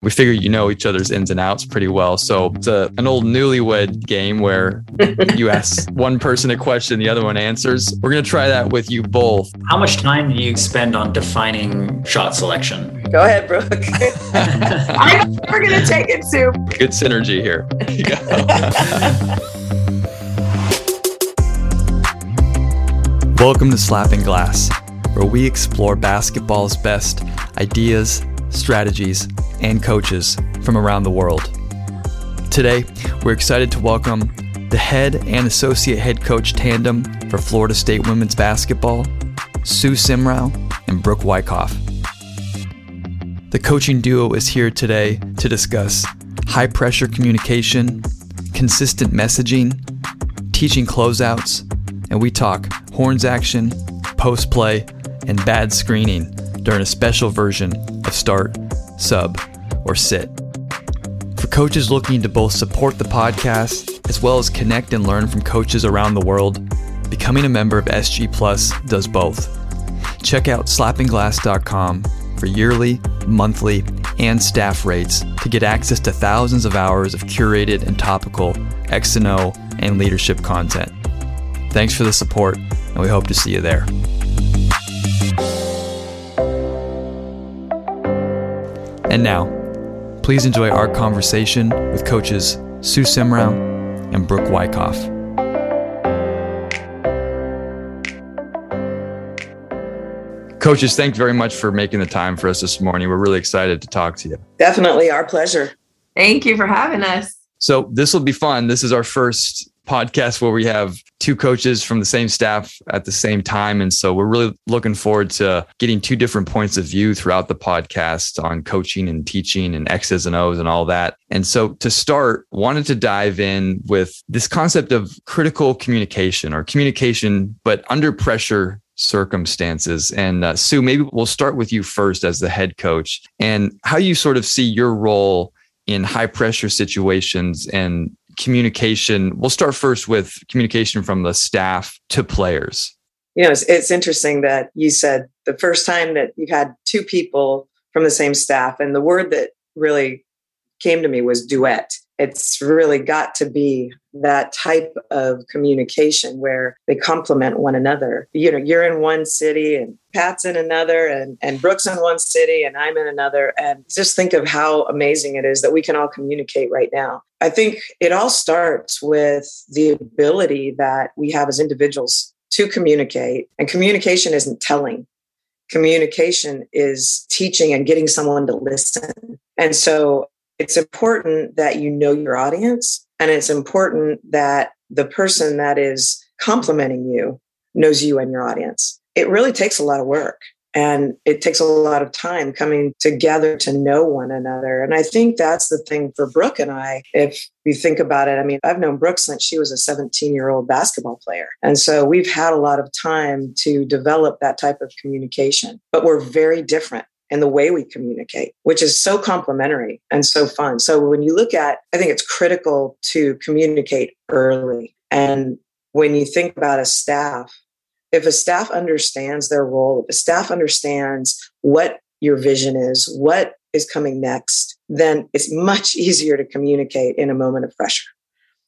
we figure you know each other's ins and outs pretty well. So it's a, an old newlywed game where you ask one person a question, the other one answers. We're going to try that with you both. How much time do you spend on defining shot selection? Go ahead, Brooke. I'm never going to take it, Sue. Good synergy here. Welcome to Slapping Glass, where we explore basketball's best ideas, strategies, and coaches from around the world. Today, we're excited to welcome the head and associate head coach tandem for Florida State women's basketball, Sue Semrau and Brooke Wyckoff. The coaching duo is here today to discuss high pressure communication, consistent messaging, teaching closeouts, and we talk horns action, post play, and bad screening during a special version of start, sub, or sit. For coaches looking to both support the podcast as well as connect and learn from coaches around the world, becoming a member of SG Plus does both. Check out slappingglass.com for yearly, monthly, and staff rates to get access to thousands of hours of curated and topical X&O and leadership content. Thanks for the support, and we hope to see you there. And now, please enjoy our conversation with coaches Sue Semrau and Brooke Wyckoff. Coaches, thank you very much for making the time for us this morning. We're really excited to talk to you. Definitely our pleasure. Thank you for having us. So, this will be fun. This is our first podcast where we have two coaches from the same staff at the same time. And so we're really looking forward to getting two different points of view throughout the podcast on coaching and teaching and X's and O's and all that. And so to start, wanted to dive in with this concept of critical communication or communication, but under pressure circumstances. And uh, Sue, maybe we'll start with you first as the head coach and how you sort of see your role in high pressure situations and communication. We'll start first with communication from the staff to players. You know, it's, it's interesting that you said the first time that you had two people from the same staff, and the word that really came to me was duet it's really got to be that type of communication where they complement one another. You know, you're in one city and Pat's in another and, and Brooks in one city and I'm in another. And just think of how amazing it is that we can all communicate right now. I think it all starts with the ability that we have as individuals to communicate. And communication isn't telling. Communication is teaching and getting someone to listen. And so it's important that you know your audience and it's important that the person that is complimenting you knows you and your audience. It really takes a lot of work and it takes a lot of time coming together to know one another. And I think that's the thing for Brooke and I. If you think about it, I mean, I've known Brooke since she was a 17 year old basketball player. And so we've had a lot of time to develop that type of communication, but we're very different and the way we communicate, which is so complementary and so fun. So when you look at, I think it's critical to communicate early. And when you think about a staff, if a staff understands their role, if a staff understands what your vision is, what is coming next, then it's much easier to communicate in a moment of pressure.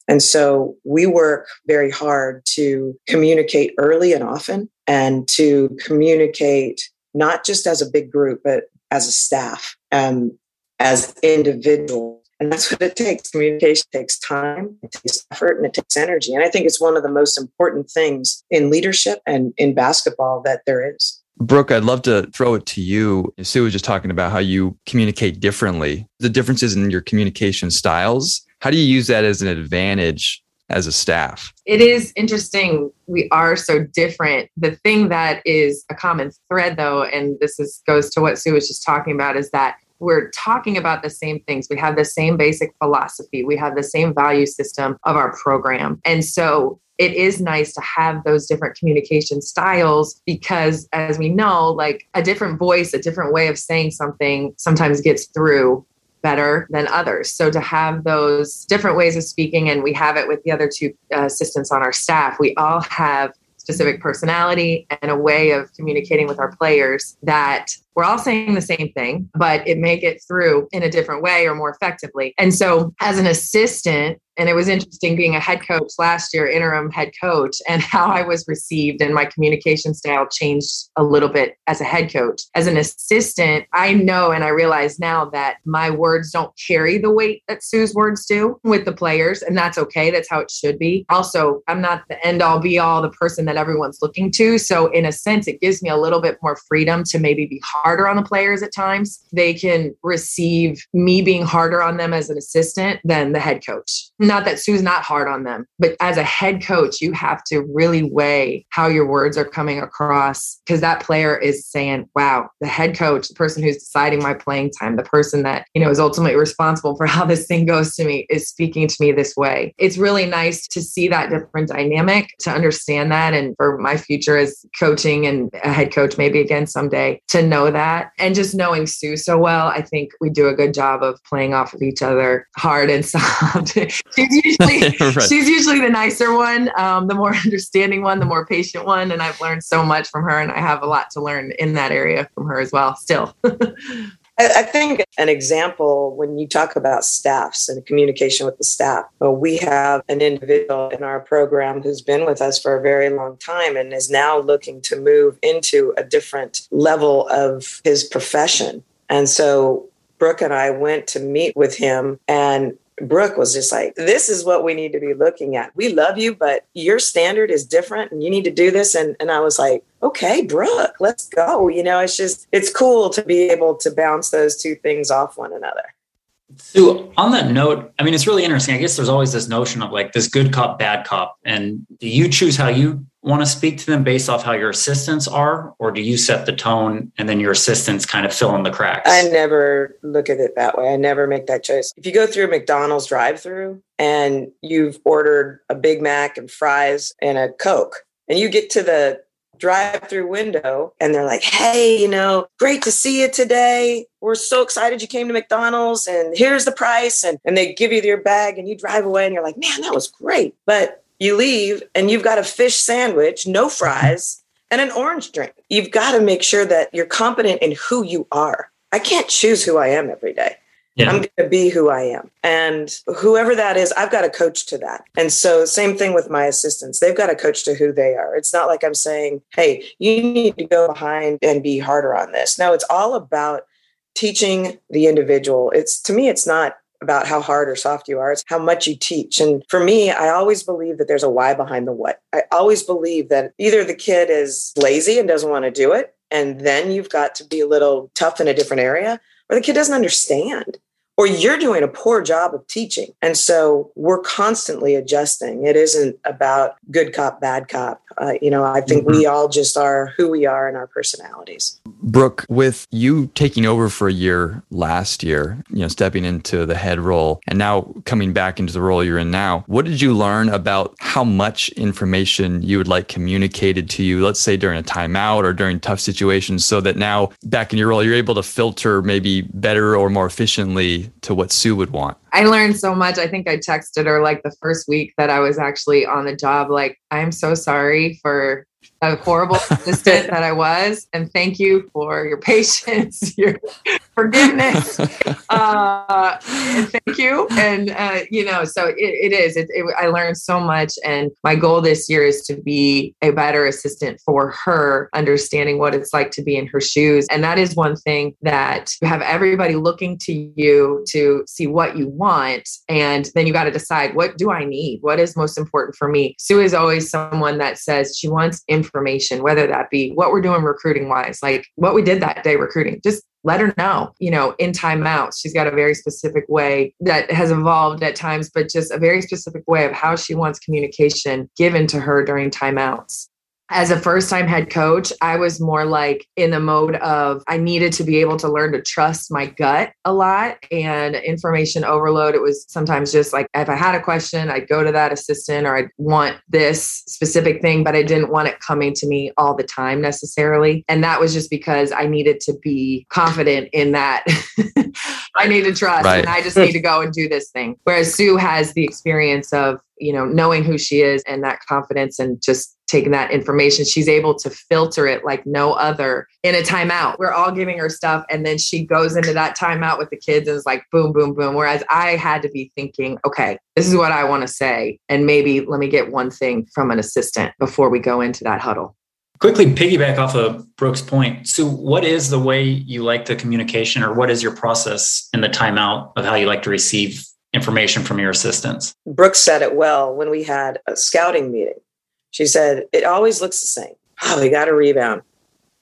And so we work very hard to communicate early and often and to communicate not just as a big group, but as a staff, um, as individuals. And that's what it takes. Communication takes time, it takes effort, and it takes energy. And I think it's one of the most important things in leadership and in basketball that there is. Brooke, I'd love to throw it to you. Sue was just talking about how you communicate differently, the differences in your communication styles. How do you use that as an advantage as a staff? It is interesting. We are so different. The thing that is a common thread, though, and this is goes to what Sue was just talking about, is that we're talking about the same things. We have the same basic philosophy. We have the same value system of our program. And so it is nice to have those different communication styles because, as we know, like a different voice, a different way of saying something sometimes gets through better than others. So to have those different ways of speaking, and we have it with the other two uh, assistants on our staff, we all have specific personality and a way of communicating with our players that we're all saying the same thing, but it may get through in a different way or more effectively. And so, as an assistant, and it was interesting being a head coach last year, interim head coach, and how I was received and my communication style changed a little bit as a head coach. As an assistant, I know and I realize now that my words don't carry the weight that Sue's words do with the players, and that's okay. That's how it should be. Also, I'm not the end all be all, the person that everyone's looking to. So, in a sense, it gives me a little bit more freedom to maybe be harder on the players at times. They can receive me being harder on them as an assistant than the head coach not that Sue's not hard on them, but as a head coach, you have to really weigh how your words are coming across because that player is saying, wow, the head coach, the person who's deciding my playing time, the person that, you know, is ultimately responsible for how this thing goes to me is speaking to me this way. It's really nice to see that different dynamic, to understand that. And for my future as coaching and a head coach, maybe again someday, to know that. And just knowing Sue so well, I think we do a good job of playing off of each other hard and soft she's usually right. she's usually the nicer one, um, the more understanding one, the more patient one, and I've learned so much from her, and I have a lot to learn in that area from her as well. Still. I think an example when you talk about staffs and communication with the staff, well, we have an individual in our program who's been with us for a very long time and is now looking to move into a different level of his profession. And so Brooke and I went to meet with him and Brooke was just like, this is what we need to be looking at. We love you, but your standard is different and you need to do this. And, and I was like, okay, Brooke, let's go. You know, it's just, it's cool to be able to bounce those two things off one another. So on that note, I mean, it's really interesting. I guess there's always this notion of like this good cop, bad cop. And do you choose how you want to speak to them based off how your assistants are, or do you set the tone and then your assistants kind of fill in the cracks? I never look at it that way. I never make that choice. If you go through a McDonald's drive through and you've ordered a Big Mac and fries and a Coke, and you get to the drive through window and they're like, hey, you know, great to see you today. We're so excited you came to McDonald's and here's the price. And, and they give you your bag and you drive away and you're like, man, that was great. But you leave and you've got a fish sandwich, no fries, and an orange drink. You've got to make sure that you're competent in who you are. I can't choose who I am every day. Yeah. I'm going to be who I am. And whoever that is, I've got a coach to that. And so, same thing with my assistants. They've got a coach to who they are. It's not like I'm saying, hey, you need to go behind and be harder on this. No, it's all about teaching the individual. It's to me, it's not about how hard or soft you are. It's how much you teach. And for me, I always believe that there's a why behind the what. I always believe that either the kid is lazy and doesn't want to do it, and then you've got to be a little tough in a different area, or the kid doesn't understand or you're doing a poor job of teaching. And so we're constantly adjusting. It isn't about good cop, bad cop. Uh, you know, I think mm-hmm. we all just are who we are in our personalities. Brooke, with you taking over for a year last year, you know, stepping into the head role and now coming back into the role you're in now, what did you learn about how much information you would like communicated to you, let's say during a timeout or during tough situations, so that now back in your role, you're able to filter maybe better or more efficiently to what Sue would want? I learned so much. I think I texted her like the first week that I was actually on the job, like, I'm so sorry for the horrible assistant that I was. And thank you for your patience, your forgiveness. Uh, and thank you. And, uh, you know, so it, it is. It, it, I learned so much. And my goal this year is to be a better assistant for her, understanding what it's like to be in her shoes. And that is one thing that you have everybody looking to you to see what you want. And then you got to decide what do I need? What is most important for me? Sue is always someone that says she wants information, whether that be what we're doing recruiting wise, like what we did that day recruiting. Just let her know, you know, in timeouts. She's got a very specific way that has evolved at times, but just a very specific way of how she wants communication given to her during timeouts as a first time head coach, I was more like in the mode of I needed to be able to learn to trust my gut a lot and information overload. It was sometimes just like if I had a question, I'd go to that assistant or I'd want this specific thing, but I didn't want it coming to me all the time necessarily. And that was just because I needed to be confident in that I need to trust right. and I just need to go and do this thing. Whereas Sue has the experience of, you know, knowing who she is and that confidence and just taking that information. She's able to filter it like no other in a timeout. We're all giving her stuff, and then she goes into that timeout with the kids and is like, boom, boom, boom. Whereas I had to be thinking, okay, this is what I want to say. And maybe let me get one thing from an assistant before we go into that huddle. Quickly piggyback off of Brooke's point. So, what is the way you like the communication, or what is your process in the timeout of how you like to receive information from your assistants? Brooke said it well when we had a scouting meeting. She said, It always looks the same. Oh, we got to rebound.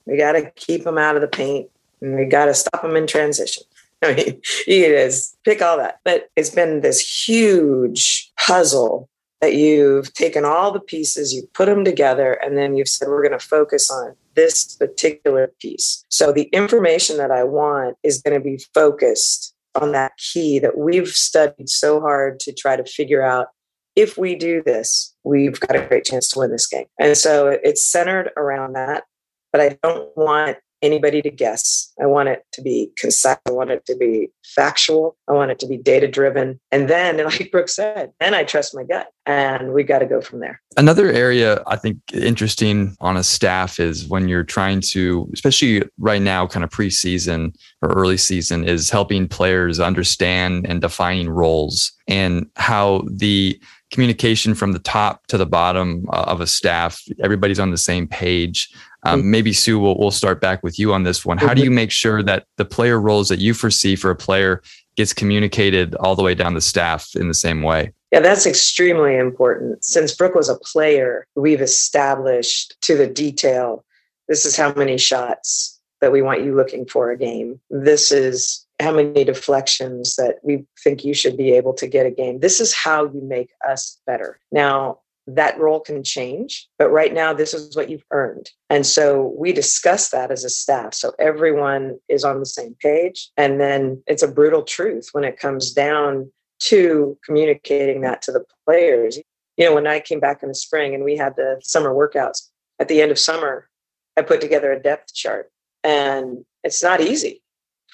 We got to keep them out of the paint and we got to stop them in transition. I mean, you just pick all that. But it's been this huge puzzle that you've taken all the pieces, you put them together, and then you've said, we're going to focus on this particular piece. So the information that I want is going to be focused on that key that we've studied so hard to try to figure out. If we do this, we've got a great chance to win this game. And so it's centered around that. But I don't want anybody to guess. I want it to be concise. I want it to be factual. I want it to be data driven. And then, like Brooke said, then I trust my gut and we got to go from there. Another area I think interesting on a staff is when you're trying to, especially right now, kind of preseason or early season, is helping players understand and defining roles and how the communication from the top to the bottom uh, of a staff, everybody's on the same page. Um, mm-hmm. maybe Sue, we'll, we'll start back with you on this one. How do you make sure that the player roles that you foresee for a player gets communicated all the way down the staff in the same way? Yeah, that's extremely important. Since Brooke was a player, we've established to the detail this is how many shots that we want you looking for a game. This is how many deflections that we think you should be able to get a game. This is how you make us better. Now, that role can change, but right now, this is what you've earned. And so we discuss that as a staff. So everyone is on the same page. And then it's a brutal truth when it comes down to communicating that to the players. You know, when I came back in the spring and we had the summer workouts at the end of summer, I put together a depth chart. And it's not easy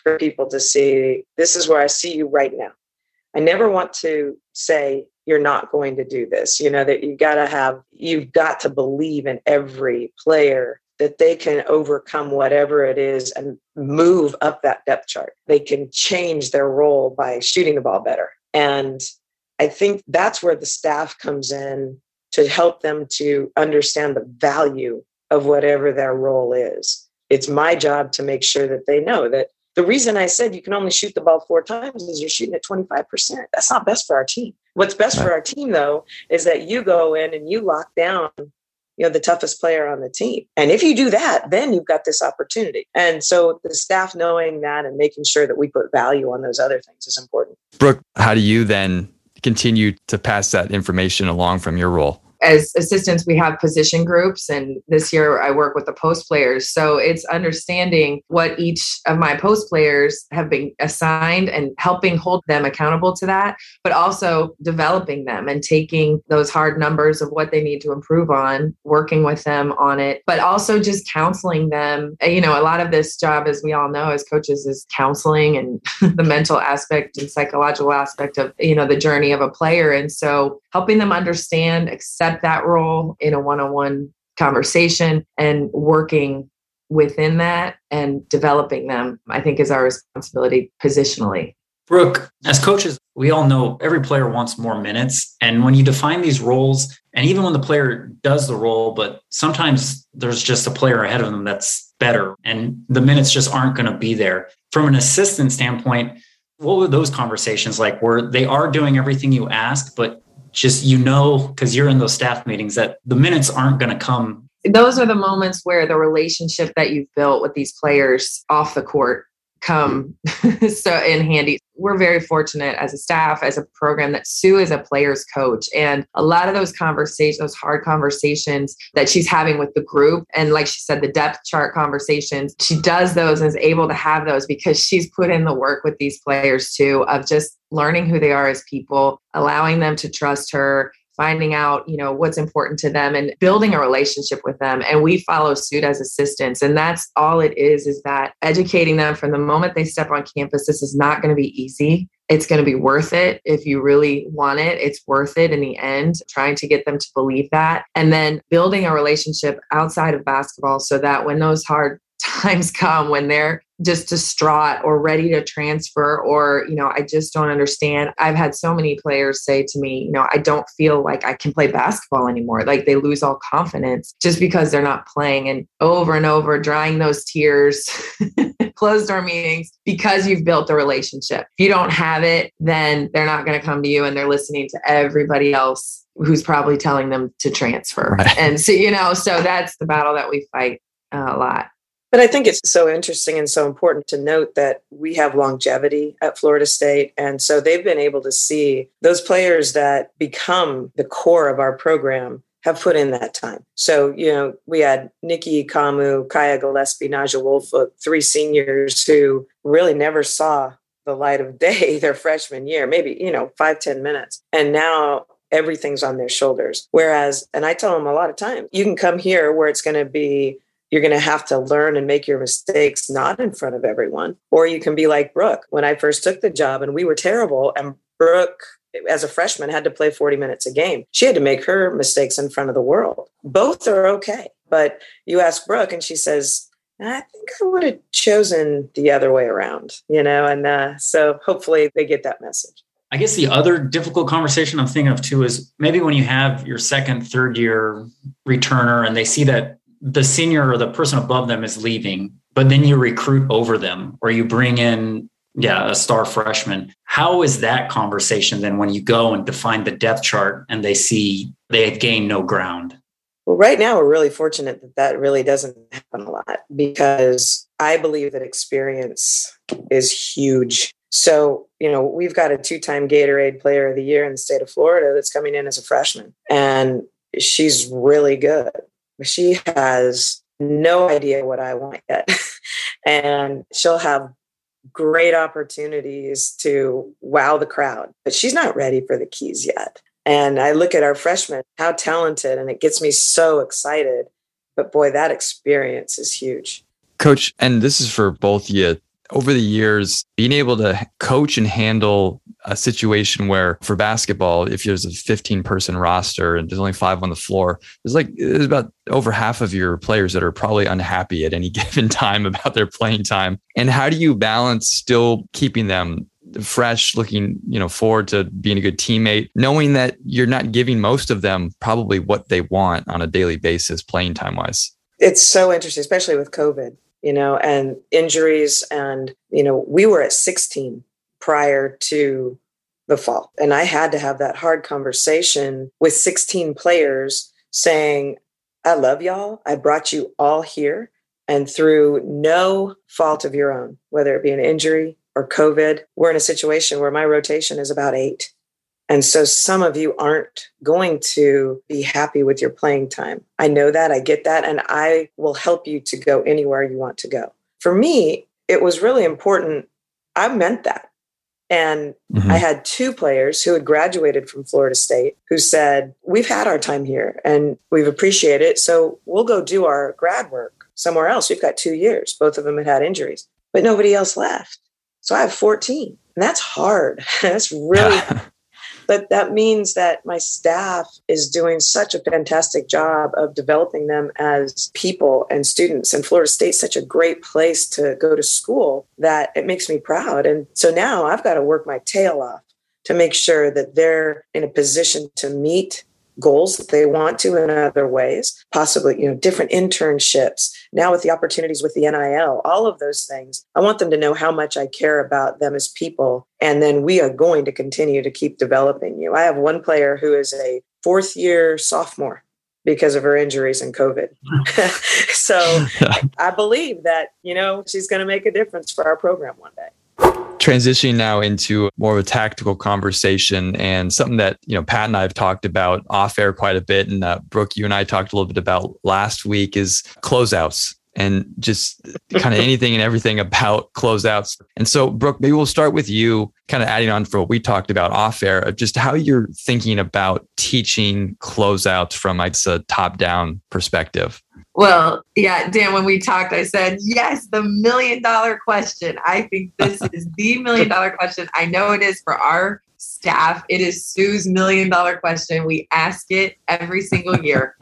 for people to see this is where I see you right now. I never want to say you're not going to do this. You know, that you got to have, you've got to believe in every player that they can overcome whatever it is and move up that depth chart. They can change their role by shooting the ball better. And I think that's where the staff comes in to help them to understand the value of whatever their role is. It's my job to make sure that they know that the reason I said you can only shoot the ball four times is you're shooting at 25%. That's not best for our team. What's best for our team, though, is that you go in and you lock down you know the toughest player on the team. And if you do that then you've got this opportunity. And so the staff knowing that and making sure that we put value on those other things is important. Brooke how do you then continue to pass that information along from your role as assistants, we have position groups, and this year I work with the post players. So it's understanding what each of my post players have been assigned and helping hold them accountable to that, but also developing them and taking those hard numbers of what they need to improve on, working with them on it, but also just counseling them. You know, a lot of this job, as we all know, as coaches, is counseling and the mental aspect and psychological aspect of, you know, the journey of a player. And so helping them understand, accept that role in a one on one conversation and working within that and developing them, I think is our responsibility positionally. Brooke, as coaches, we all know every player wants more minutes. And when you define these roles, and even when the player does the role, but sometimes there's just a player ahead of them that's better, and the minutes just aren't going to be there. From an assistant standpoint, what were those conversations like where they are doing everything you ask, but just you know because you're in those staff meetings that the minutes aren't going to come. Those are the moments where the relationship that you've built with these players off the court come so in handy. We're very fortunate as a staff, as a program that Sue is a player's coach. And a lot of those conversations, those hard conversations that she's having with the group, and like she said, the depth chart conversations, she does those and is able to have those because she's put in the work with these players too of just learning who they are as people, allowing them to trust her, finding out you know what's important to them and building a relationship with them and we follow suit as assistants and that's all it is is that educating them from the moment they step on campus this is not going to be easy it's going to be worth it if you really want it. It's worth it in the end, trying to get them to believe that. And then building a relationship outside of basketball so that when those hard times come when they're just distraught or ready to transfer or you know i just don't understand. I've had so many players say to me you know i don't feel like i can play basketball anymore. Like they lose all confidence just because they're not playing and over and over drying those tears closed door meetings because you've built a relationship. If you don't have it then they're not going to come to you and they're listening to everybody else who's probably telling them to transfer. Right. and so you know so that's the battle that we fight uh, a lot but I think it's so interesting and so important to note that we have longevity at Florida State. And so they've been able to see those players that become the core of our program have put in that time. So, you know, we had Nicki Ekhomu, Kiah Gillespie, Naja Woolfolk, uh, three seniors who really never saw the light of day their freshman year, maybe, you know, five ten minutes. And now everything's on their shoulders. Whereas, and I tell them a lot of time, you can come here where it's going to be you're going to have to learn and make your mistakes not in front of everyone. Or you can be like Brooke. When I first took the job and we were terrible, and Brooke, as a freshman, had to play 40 minutes a game, she had to make her mistakes in front of the world. Both are okay. But you ask Brooke, and she says, I think I would have chosen the other way around, you know? And uh, so hopefully they get that message. I guess the other difficult conversation I'm thinking of too is maybe when you have your second, third year returner and they see that the senior or the person above them is leaving, but then you recruit over them or you bring in, yeah, a star freshman. How is that conversation then when you go and define the depth chart and they see they have gained no ground? Well, right now, we're really fortunate that that really doesn't happen a lot because I believe that experience is huge. So, you know, we've got a two time Gatorade player of the year in the state of Florida that's coming in as a freshman, and she's really good she has no idea what I want yet. and she'll have great opportunities to wow the crowd, but she's not ready for the keys yet. And I look at our freshmen, how talented, and it gets me so excited. But boy, that experience is huge. Coach, and this is for both you over the years, being able to coach and handle a situation where for basketball, if there's a 15 person roster and there's only five on the floor, there's like there's about over half of your players that are probably unhappy at any given time about their playing time. And how do you balance still keeping them fresh, looking, you know, forward to being a good teammate, knowing that you're not giving most of them probably what they want on a daily basis, playing time wise? It's so interesting, especially with COVID you know, and injuries. And, you know, we were at 16 prior to the fall. And I had to have that hard conversation with 16 players saying, I love y'all. I brought you all here. And through no fault of your own, whether it be an injury or COVID, we're in a situation where my rotation is about eight. And so some of you aren't going to be happy with your playing time. I know that, I get that, and I will help you to go anywhere you want to go. For me, it was really important. I meant that. And mm-hmm. I had two players who had graduated from Florida State who said, We've had our time here and we've appreciated it. So we'll go do our grad work somewhere else. We've got two years. Both of them had had injuries, but nobody else left. So I have 14. And that's hard. that's really But that means that my staff is doing such a fantastic job of developing them as people and students. And Florida State's such a great place to go to school that it makes me proud. And so now I've got to work my tail off to make sure that they're in a position to meet goals that they want to in other ways, possibly, you know, different internships. Now with the opportunities with the NIL, all of those things. I want them to know how much I care about them as people. And then we are going to continue to keep developing you. I have one player who is a fourth year sophomore because of her injuries and COVID. so I believe that, you know, she's going to make a difference for our program one day transitioning now into more of a tactical conversation and something that you know Pat and I have talked about off air quite a bit, and uh, Brooke, you and I talked a little bit about last week is closeouts and just kind of anything and everything about closeouts. And so, Brooke, maybe we'll start with you, kind of adding on for what we talked about off air of just how you're thinking about teaching closeouts from like a top down perspective. Well, yeah, Dan, when we talked, I said, yes, the million dollar question. I think this is the million dollar question. I know it is for our staff. It is Sue's million dollar question. We ask it every single year.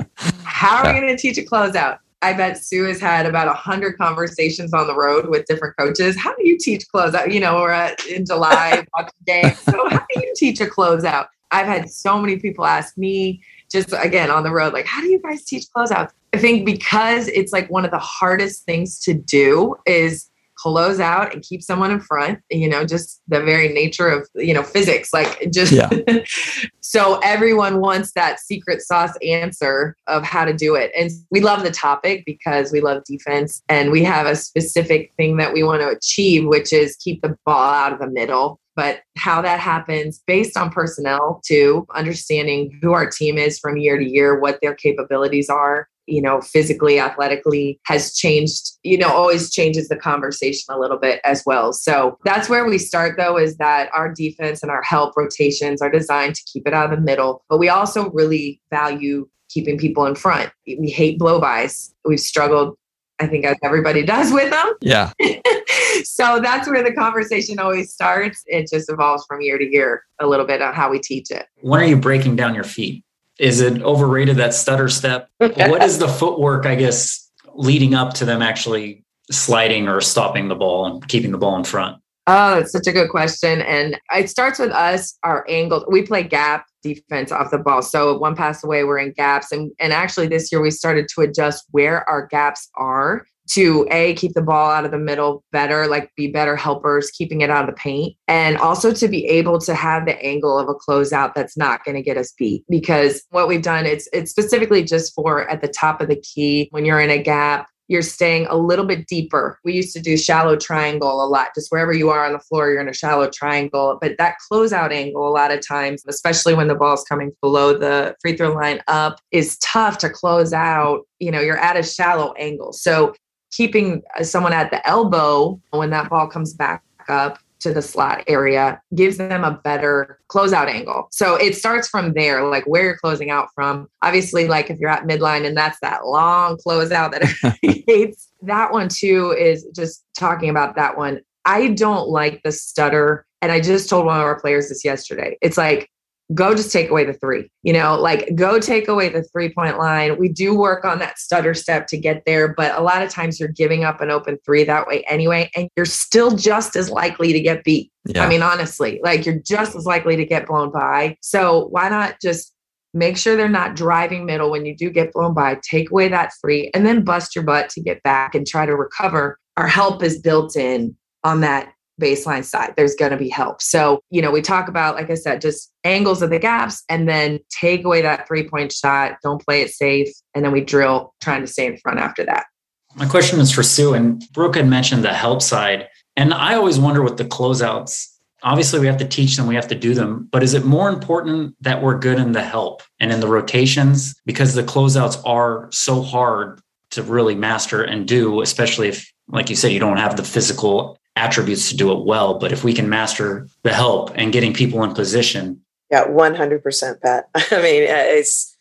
How are we going to teach a closeout? I bet Sue has had about a hundred conversations on the road with different coaches. How do you teach closeout? You know, we're at, in July watching games. So how do you teach a closeout? I've had so many people ask me just again on the road, like, how do you guys teach closeouts? I think because it's like one of the hardest things to do is close out and keep someone in front you know just the very nature of you know physics like just yeah. so everyone wants that secret sauce answer of how to do it and we love the topic because we love defense and we have a specific thing that we want to achieve which is keep the ball out of the middle but how that happens based on personnel too understanding who our team is from year to year what their capabilities are you know, physically, athletically has changed, you know, always changes the conversation a little bit as well. So that's where we start though, is that our defense and our help rotations are designed to keep it out of the middle, but we also really value keeping people in front. We hate blow bys. We've struggled, I think, as everybody does with them. Yeah. so that's where the conversation always starts. It just evolves from year to year a little bit on how we teach it. When are you breaking down your feet? is it overrated that stutter step? what is the footwork, I guess, leading up to them actually sliding or stopping the ball and keeping the ball in front? Oh, that's such a good question. And it starts with us, our angle. We play gap defense off the ball. So one pass away, we're in gaps. And, and actually this year we started to adjust where our gaps are to a keep the ball out of the middle better like be better helpers keeping it out of the paint and also to be able to have the angle of a closeout that's not going to get us beat because what we've done it's it's specifically just for at the top of the key when you're in a gap you're staying a little bit deeper. We used to do shallow triangle a lot, just wherever you are on the floor, you're in a shallow triangle. But that closeout angle, a lot of times, especially when the ball's coming below the free throw line up, is tough to close out. You know, you're at a shallow angle. So keeping uh, someone at the elbow when that ball comes back up to the slot area gives them a better closeout angle. So it starts from there, like where you're closing out from. Obviously, like if you're at midline and that's that long closeout that hates, that one too is just talking about that one. I don't like the stutter. And I just told one of our players this yesterday. It's like go just take away the three, you know, like go take away the three point line. We do work on that stutter step to get there, but a lot of times you're giving up an open three that way anyway, and you're still just as likely to get beat. Yeah. I mean, honestly, like you're just as likely to get blown by. So why not just make sure they're not driving middle when you do get blown by, take away that three, and then bust your butt to get back and try to recover. Our help is built in on that baseline side, there's going to be help. So, you know, we talk about, like I said, just angles of the gaps and then take away that three point shot, don't play it safe. And then we drill trying to stay in front after that. My question is for Sue, and Brooke had mentioned the help side. And I always wonder with the closeouts, obviously we have to teach them, we have to do them, but is it more important that we're good in the help and in the rotations? Because the closeouts are so hard to really master and do, especially if, like you said, you don't have the physical attributes to do it well. But if we can master the help and getting people in position. Yeah, 100%, Pat. I mean, uh, it's,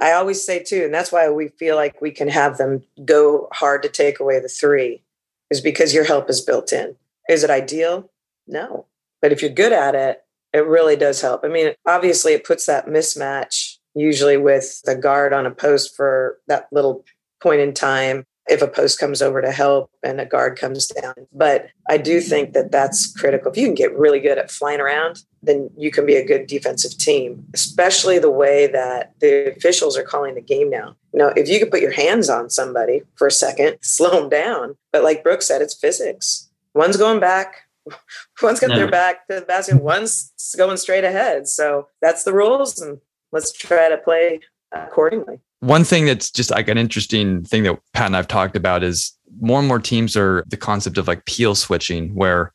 I always say too, and that's why we feel like we can have them go hard to take away the three, is because your help is built in. Is it ideal? No. But if you're good at it, it really does help. I mean, obviously, it puts that mismatch usually with the guard on a post for that little point in time if a post comes over to help and a guard comes down. But I do think that that's critical. If you can get really good at flying around, then you can be a good defensive team, especially the way that the officials are calling the game now. You know, if you could put your hands on somebody for a second, slow them down. But like Brooke said, it's physics. One's going back, one's got no. their back to the basket, one's going straight ahead. So that's the rules, and let's try to play accordingly one thing that's just like an interesting thing that Pat and I've talked about is more and more teams are the concept of like peel switching, where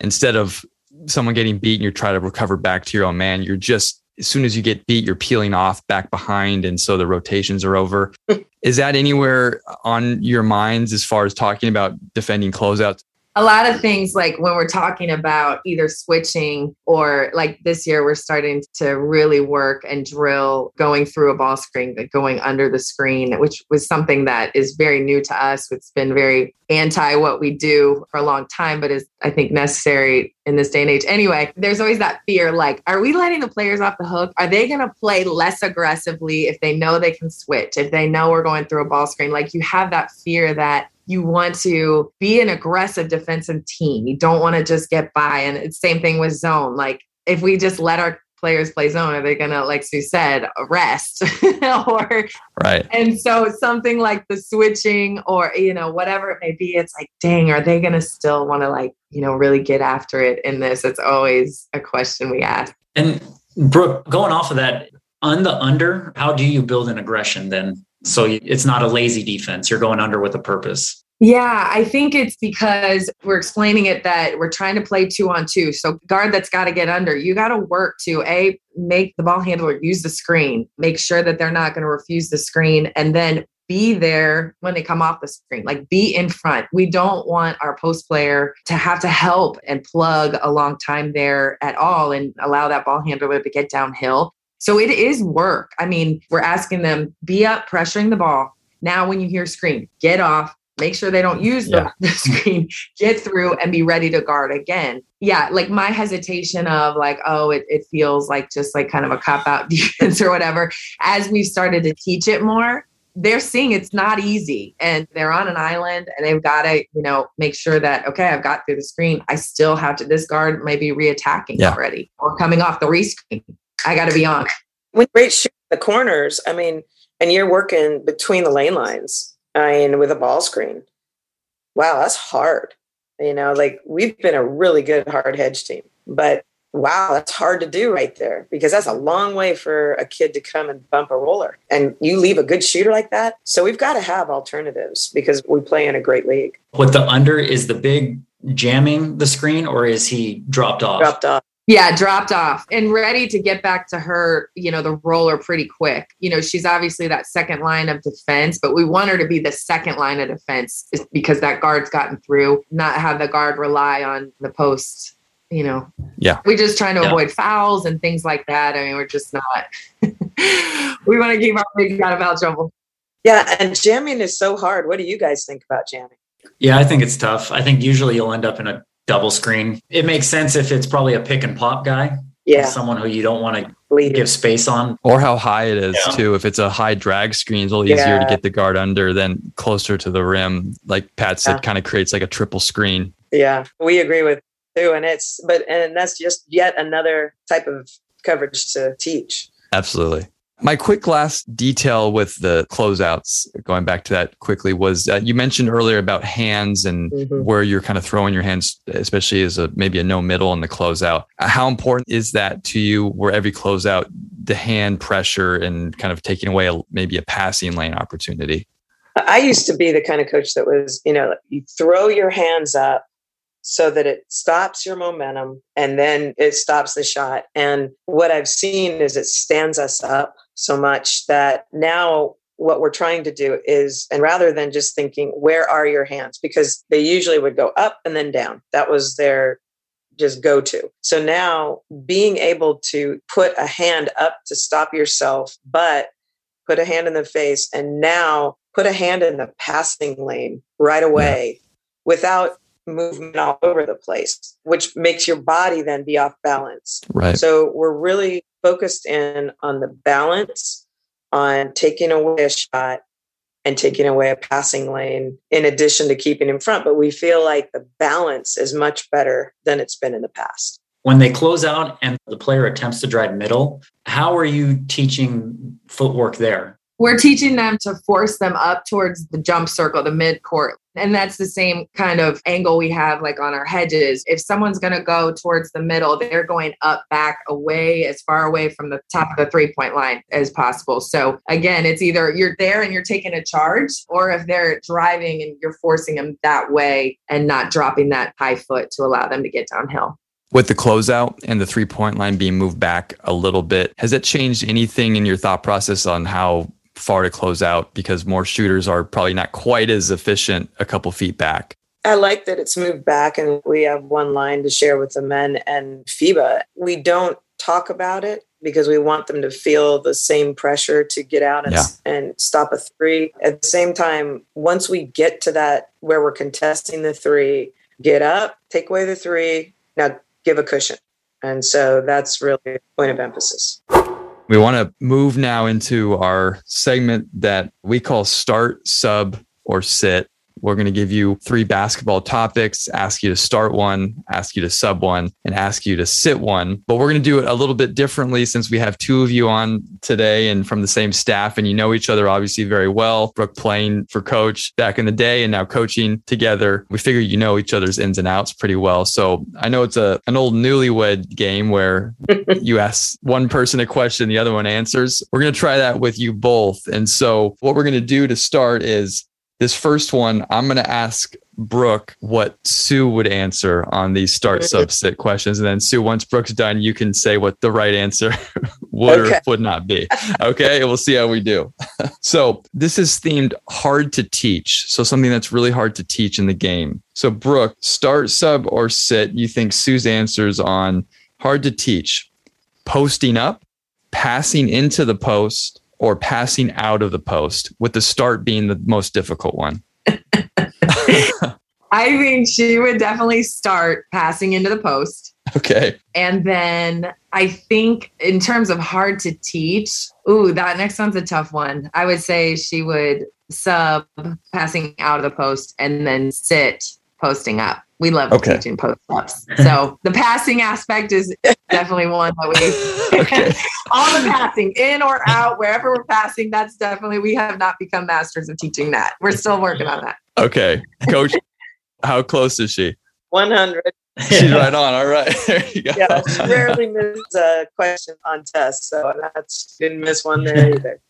instead of someone getting beat and you try to recover back to your own man, you're just as soon as you get beat, you're peeling off back behind. And so the rotations are over. is that anywhere on your minds as far as talking about defending closeouts? A lot of things like when we're talking about either switching or like this year we're starting to really work and drill going through a ball screen going under the screen which was something that is very new to us. It's been very anti what we do for a long time but is i think necessary in this day and age. Anyway there's always that fear like are we letting the players off the hook? Are they going to play less aggressively if they know they can switch if they know we're going through a ball screen? Like you have that fear that you want to be an aggressive defensive team. You don't want to just get by. And it's same thing with zone. Like if we just let our players play zone, are they gonna, like Sue said, rest? or right. And so something like the switching or you know, whatever it may be, it's like, dang, are they gonna still want to like, you know, really get after it in this? It's always a question we ask. And Brooke, going off of that, on the under, how do you build an aggression then? So it's not a lazy defense. You're going under with a purpose. Yeah, I think it's because we're explaining it that we're trying to play two on two. So guard that's got to get under. You got to work to a make the ball handler use the screen, make sure that they're not going to refuse the screen, and then be there when they come off the screen. Like be in front. We don't want our post player to have to help and plug a long time there at all and allow that ball handler to get downhill. So it is work. I mean, we're asking them be up, pressuring the ball. Now, when you hear screen, get off, make sure they don't use yeah. the, the, screen, get through and be ready to guard again. Yeah, like my hesitation of like, oh, it, it feels like just like kind of a cop out defense or whatever. As we've started to teach it more, they're seeing it's not easy and they're on an island and they've got to, you know, make sure that, okay, I've got through the screen. I still have to, this guard may be reattacking yeah. already or coming off the rescreen. I got to be on. When great shoot the corners, I mean, and you're working between the lane lines, I mean, with a ball screen. Wow, that's hard. You know, like we've been a really good hard hedge team, but wow, that's hard to do right there because that's a long way for a kid to come and bump a roller. And you leave a good shooter like that. So we've got to have alternatives because we play in a great league. What the under, is the big jamming the screen or is he dropped off? Dropped off. Yeah, dropped off and ready to get back to her, you know, the roller pretty quick. You know, she's obviously that second line of defense, but we want her to be the second line of defense because that guard's gotten through, not have the guard rely on the post, you know. Yeah. We're just trying to yeah. avoid fouls and things like that. I mean, we're just not, we want to keep our bigs out of foul trouble. Yeah, and jamming is so hard. What do you guys think about jamming? Yeah, I think it's tough. I think usually you'll end up in a double screen. It makes sense if it's probably a pick and pop guy. Yeah. Someone who you don't want to give space on. Or how high it is yeah. too. If it's a high drag screen, it's a little easier yeah. to get the guard under than closer to the rim. Like Pat said, yeah. kind of creates like a triple screen. Yeah. We agree with too. And it's but and that's just yet another type of coverage to teach. Absolutely. My quick last detail with the closeouts, going back to that quickly, was uh, you mentioned earlier about hands and mm-hmm. where you're kind of throwing your hands, especially as a maybe a no middle in the closeout. How important is that to you? Where every closeout, the hand pressure and kind of taking away a, maybe a passing lane opportunity. I used to be the kind of coach that was, you know, you throw your hands up so that it stops your momentum and then it stops the shot. And what I've seen is it stands us up so much that now what we're trying to do is, and rather than just thinking, where are your hands? Because they usually would go up and then down. That was their just go to. So now being able to put a hand up to stop yourself, but put a hand in the face and now put a hand in the passing lane right away yeah. without movement all over the place, which makes your body then be off balance. Right. So we're really focused in on the balance, on taking away a shot and taking away a passing lane in addition to keeping in front. But we feel like the balance is much better than it's been in the past. When they close out and the player attempts to drive middle, how are you teaching footwork there? We're teaching them to force them up towards the jump circle, the mid court. And that's the same kind of angle we have like on our hedges. If someone's going to go towards the middle, they're going up, back, away, as far away from the top of the three point line as possible. So again, it's either you're there and you're taking a charge, or if they're driving and you're forcing them that way and not dropping that high foot to allow them to get downhill with the closeout and the three point line being moved back a little bit, has it changed anything in your thought process on how far to close out because more shooters are probably not quite as efficient a couple feet back. I like that it's moved back and we have one line to share with the men and FIBA. We don't talk about it because we want them to feel the same pressure to get out and, Yeah. and stop a three. At the same time, once we get to that where we're contesting the three, get up, take away the three, now give a cushion. And so that's really a point of emphasis. We want to move now into our segment that we call start, sub, or sit. We're going to give you three basketball topics, ask you to start one, ask you to sub one, and ask you to sit one. But we're going to do it a little bit differently since we have two of you on today and from the same staff, and you know each other obviously very well. Brooke playing for coach back in the day and now coaching together. We figure you know each other's ins and outs pretty well. So I know it's a an old newlywed game where you ask one person a question, the other one answers. We're going to try that with you both. And so, what we're going to do to start is this first one, I'm going to ask Brooke what Sue would answer on these start sub sit questions. And then, Sue, once Brooke's done, you can say what the right answer would Okay. or would not be. Okay. we'll see how we do. so, this is themed hard to teach. So, something that's really hard to teach in the game. So, Brooke, start sub or sit, you think Sue's answers on hard to teach posting up, passing into the post, or passing out of the post, with the start being the most difficult one. I think she would definitely start passing into the post. Okay. And then I think in terms of hard to teach, ooh, that next one's a tough one. I would say she would sub passing out of the post and then sit posting up. We love Okay. teaching post ups. So the passing aspect is definitely one that we Okay. all the passing in or out, wherever we're passing, that's definitely we have not become masters of teaching that. We're still working on that. Okay. Coach, how close is she? 100. She's right on. All right. There you go. Yeah, she rarely misses a question on test. So that's didn't miss one there either.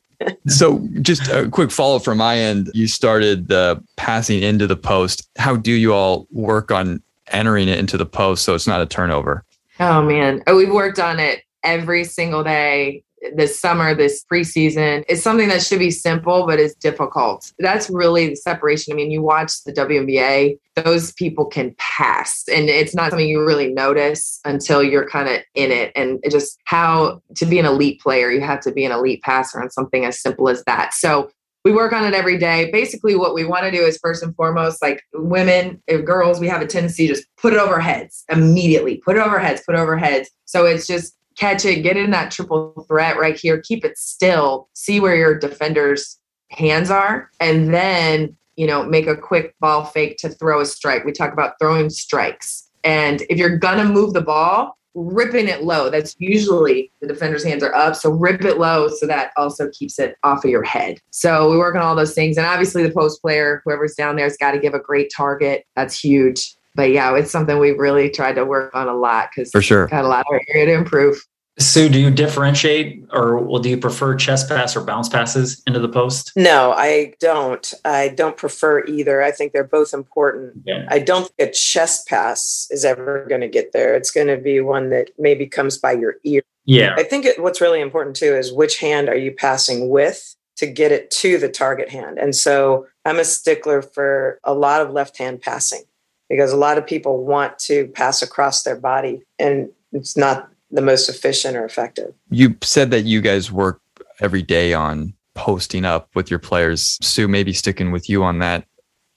So, just a quick follow up from my end. You started the passing into the post. How do you all work on entering it into the post so it's not a turnover? Oh man, oh, we've worked on it every single day this summer, this preseason. It's something that should be simple, but it's difficult. That's really the separation. I mean, you watch the WNBA; those people can pass, and it's not something you really notice until you're kind of in it. And just how to be an elite player, you have to be an elite passer on something as simple as that. So we work on it every day. Basically, what we want to do is first and foremost, like women, girls, we have a tendency to just put it over heads immediately. Put it over heads, put it over heads. So it's just catch it, get in that triple threat right here, keep it still, see where your defender's hands are, and then, you know, make a quick ball fake to throw a strike. We talk about throwing strikes. And if you're gonna move the ball, ripping it low. That's usually the defender's hands are up. So rip it low so that also keeps it off of your head. So we work on all those things. And obviously the post player, whoever's down there has got to give a great target. That's huge. But yeah, it's something we've really tried to work on a lot because For sure. got a lot of area to improve. Sue, do you differentiate or well, do you prefer chest pass or bounce passes into the post? No, I don't. I don't prefer either. I think they're both important. Yeah. I don't think a chest pass is ever going to get there. It's going to be one that maybe comes by your ear. Yeah. I think it, what's really important too is which hand are you passing with to get it to the target hand. And so I'm a stickler for a lot of left hand passing because a lot of people want to pass across their body and it's not the most efficient or effective. You said that you guys work every day on posting up with your players. Sue, maybe sticking with you on that.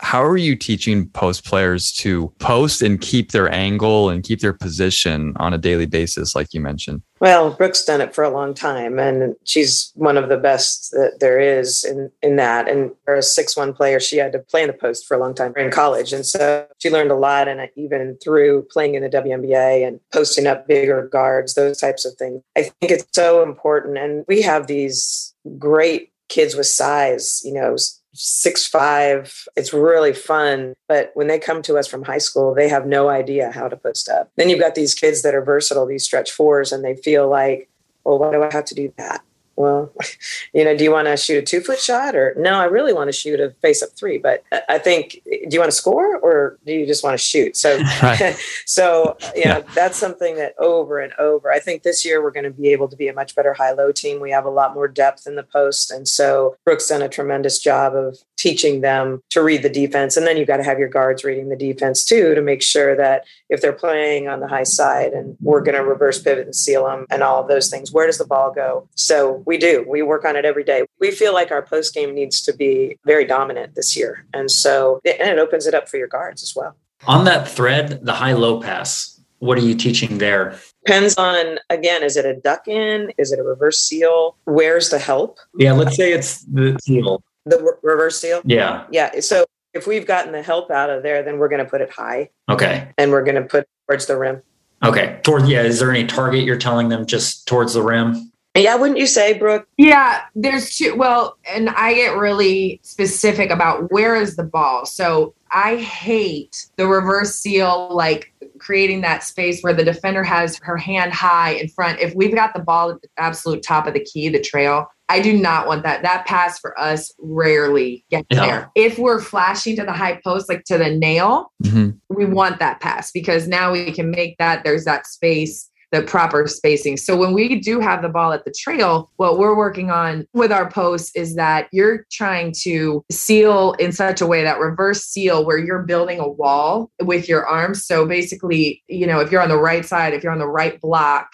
How are you teaching post players to post and keep their angle and keep their position on a daily basis, like you mentioned? Well, Brooke's done it for a long time, and she's one of the best that there is in, in that. And for a six-one player, she had to play in the post for a long time in college, and so she learned a lot. And even through playing in the WNBA and posting up bigger guards, those types of things, I think it's so important. And we have these great kids with size, you know, six five. It's really fun. But when they come to us from high school, they have no idea how to post up. Then you've got these kids that are versatile, these stretch fours, and they feel like, well, why do I have to do that? Well, you know, do you want to shoot a two foot shot or no, I really want to shoot a face up three, but I think, do you want to score or do you just want to shoot? So, right. so, you know, yeah. that's something that over and over, I think this year we're going to be able to be a much better high low team. We have a lot more depth in the post. And so Brooks done a tremendous job of teaching them to read the defense. And then you've got to have your guards reading the defense too, to make sure that if they're playing on the high side and we're going to reverse pivot and seal them and all of those things, where does the ball go? So we do. We work on it every day. We feel like our post game needs to be very dominant this year. And so, and it opens it up for your guards as well. On that thread, the high low pass, what are you teaching there? Depends on, again, is it a duck in? Is it a reverse seal? Where's the help? Yeah, let's say it's the seal. The re- reverse seal? Yeah. Yeah. So if we've gotten the help out of there, then we're going to put it high. Okay. And we're going to put towards the rim. Okay. Toward, yeah. Is there any target you're telling them just towards the rim? Yeah, wouldn't you say, Brooke? Yeah, there's two. Well, and I get really specific about where is the ball. So I hate the reverse seal, like creating that space where the defender has her hand high in front. If we've got the ball at the absolute top of the key, the trail, I do not want that. That pass for us rarely gets yeah. there. If we're flashing to the high post, like to the nail, mm-hmm. we want that pass because now we can make that. There's that space the proper spacing. So when we do have the ball at the trail, what we're working on with our posts is that you're trying to seal in such a way that reverse seal where you're building a wall with your arms. So basically, you know, if you're on the right side, if you're on the right block,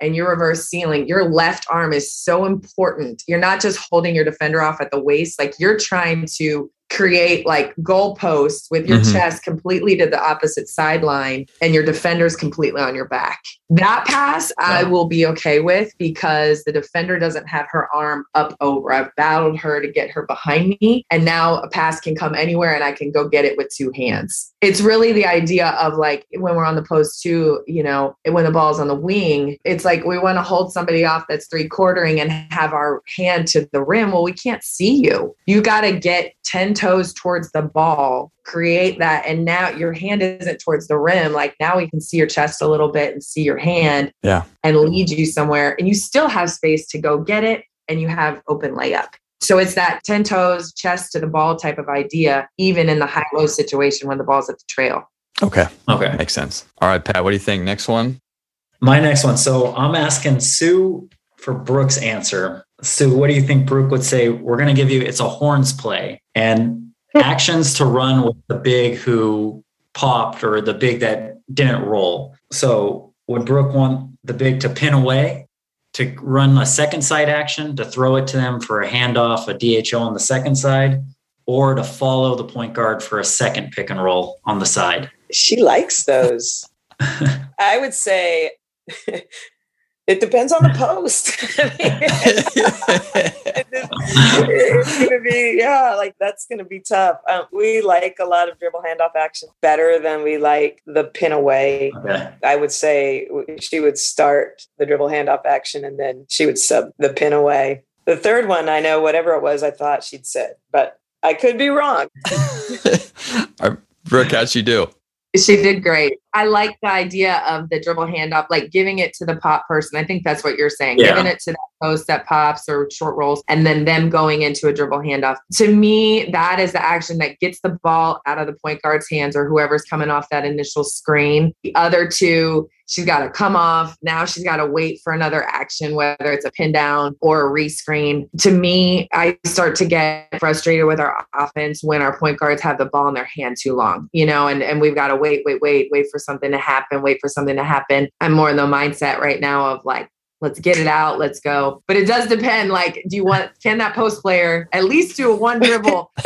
and you're reverse sealing, your left arm is so important. You're not just holding your defender off at the waist, like you're trying to create like goalposts with your mm-hmm. chest completely to the opposite sideline and your defender's completely on your back. That pass. I will be okay with because the defender doesn't have her arm up over. I've battled her to get her behind me, and now a pass can come anywhere and I can go get it with two hands. It's really the idea of like when we're on the post too, you know, when the ball's on the wing, it's like we want to hold somebody off that's three quartering and have our hand to the rim. Well, we can't see you. You got to get 10 toes towards the ball create that and now your hand isn't towards the rim. Like now we can see your chest a little bit and see your hand yeah. and lead you somewhere. And you still have space to go get it and you have open layup. So it's that 10 toes chest to the ball type of idea even in the high low situation when the ball's at the trail. Okay. Okay. Makes sense. All right pat what do you think? Next one? My next one. So i'm asking sue for Brooke's answer. Sue what do you think brooke would say? We're going to give you it's a horns play and actions to run with the big who popped or the big that didn't roll. So would Brooke want the big to pin away, to run a second side action, to throw it to them for a handoff, a DHO on the second side, or to follow the point guard for a second pick and roll on the side? She likes those. I would say it depends on the post. it's gonna be yeah, like that's gonna be tough. Um, we like a lot of dribble handoff action better than we like the pin away. Okay. I would say she would start the dribble handoff action and then she would sub the pin away. The third one, I know whatever it was, I thought she'd said, but I could be wrong. Brooke, how'd she do? She did great. I like the idea of the dribble handoff, like giving it to the pop person. I think that's what you're saying. Yeah. Giving it to that post that pops or short rolls, and then them going into a dribble handoff. To me, that is the action that gets the ball out of the point guard's hands or whoever's coming off that initial screen. The other two she's got to come off. Now she's got to wait for another action, whether it's a pin down or a rescreen. To me, I start to get frustrated with our offense when our point guards have the ball in their hand too long, you know, and, and we've got to wait, wait, wait, wait for something to happen, wait for something to happen. I'm more in the mindset right now of like, let's get it out, let's go. But it does depend. Like, do you want can that post player at least do a one dribble?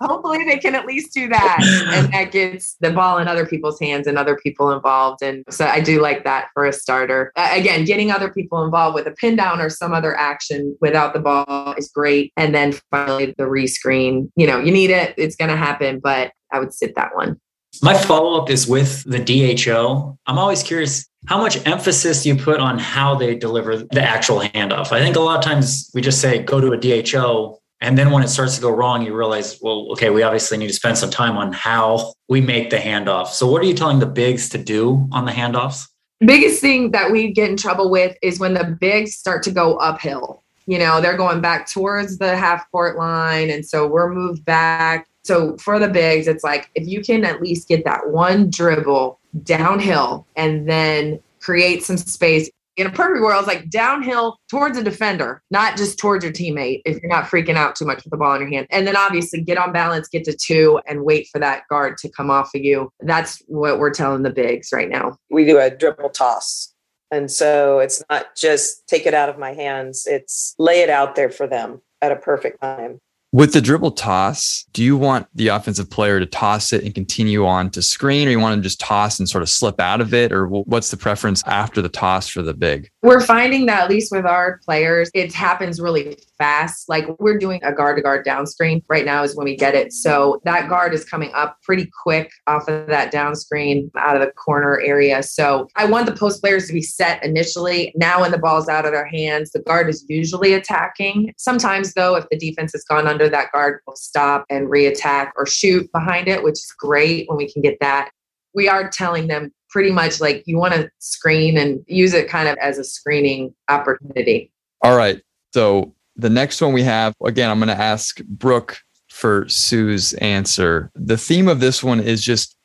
Hopefully they can at least do that. And that gets the ball in other people's hands and other people involved. And so I do like that for a starter. Uh, again, getting other people involved with a pin down or some other action without the ball is great. And then finally the rescreen, you know, you need it, it's gonna happen, but I would sit that one. My follow up is with the DHO. I'm always curious how much emphasis you put on how they deliver the actual handoff? I think a lot of times we just say go to a DHO. And then when it starts to go wrong, you realize, well, okay, we obviously need to spend some time on how we make the handoff. So, what are you telling the bigs to do on the handoffs? biggest thing that we get in trouble with is when the bigs start to go uphill. You know, they're going back towards the half court line. And so we're moved back. So for the bigs, it's like if you can at least get that one dribble downhill and then create some space, in a perfect world, it's like downhill towards a defender, not just towards your teammate if you're not freaking out too much with the ball in your hand. And then obviously get on balance, get to two, and wait for that guard to come off of you. That's what we're telling the bigs right now. We do a dribble toss. And so it's not just take it out of my hands, it's lay it out there for them at a perfect time. With the dribble toss, do you want the offensive player to toss it and continue on to screen, or you want to just toss and sort of slip out of it? Or what's the preference after the toss for the big? We're finding that at least with our players, it happens really fast. Like we're doing a guard to guard down screen right now is when we get it. So that guard is coming up pretty quick off of that down screen out of the corner area. So I want the post players to be set initially. Now, when the ball's out of their hands, the guard is usually attacking. Sometimes, though, if the defense has gone under, that guard will stop and reattack or shoot behind it, which is great when we can get that. We are telling them pretty much like you want to screen and use it kind of as a screening opportunity. All right. So the next one we have, again, I'm going to ask Brooke for Sue's answer. The theme of this one is just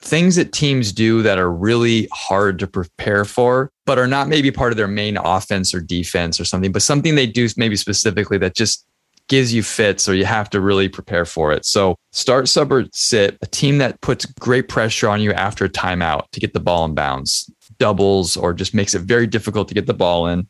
things that teams do that are really hard to prepare for, but are not maybe part of their main offense or defense or something, but something they do maybe specifically that just gives you fits or you have to really prepare for it. So start, sub, or sit, a team that puts great pressure on you after a timeout to get the ball in bounds, doubles, or just makes it very difficult to get the ball in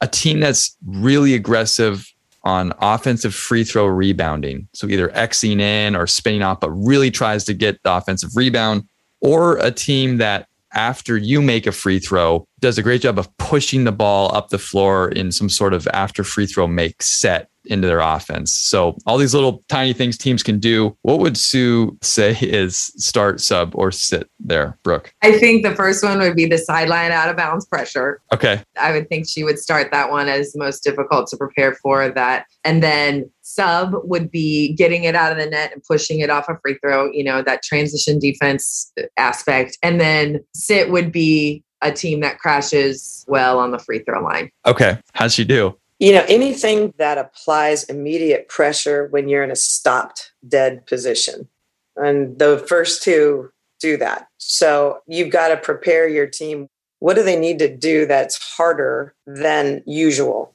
a team that's really aggressive on offensive free throw rebounding. So either Xing in or spinning off, but really tries to get the offensive rebound, or a team that after you make a free throw does a great job of pushing the ball up the floor in some sort of after free throw make set into their offense. So all these little tiny things teams can do. What would Sue say is start, sub, or sit there, Brooke? I think the first one would be the sideline out of bounds pressure. Okay. I would think she would start that one as most difficult to prepare for that. And then sub would be getting it out of the net and pushing it off a free throw, you know, that transition defense aspect. And then sit would be a team that crashes well on the free throw line. Okay. How's she do? You know, anything that applies immediate pressure when you're in a stopped dead position. And the first two do that. So you've got to prepare your team. What do they need to do that's harder than usual?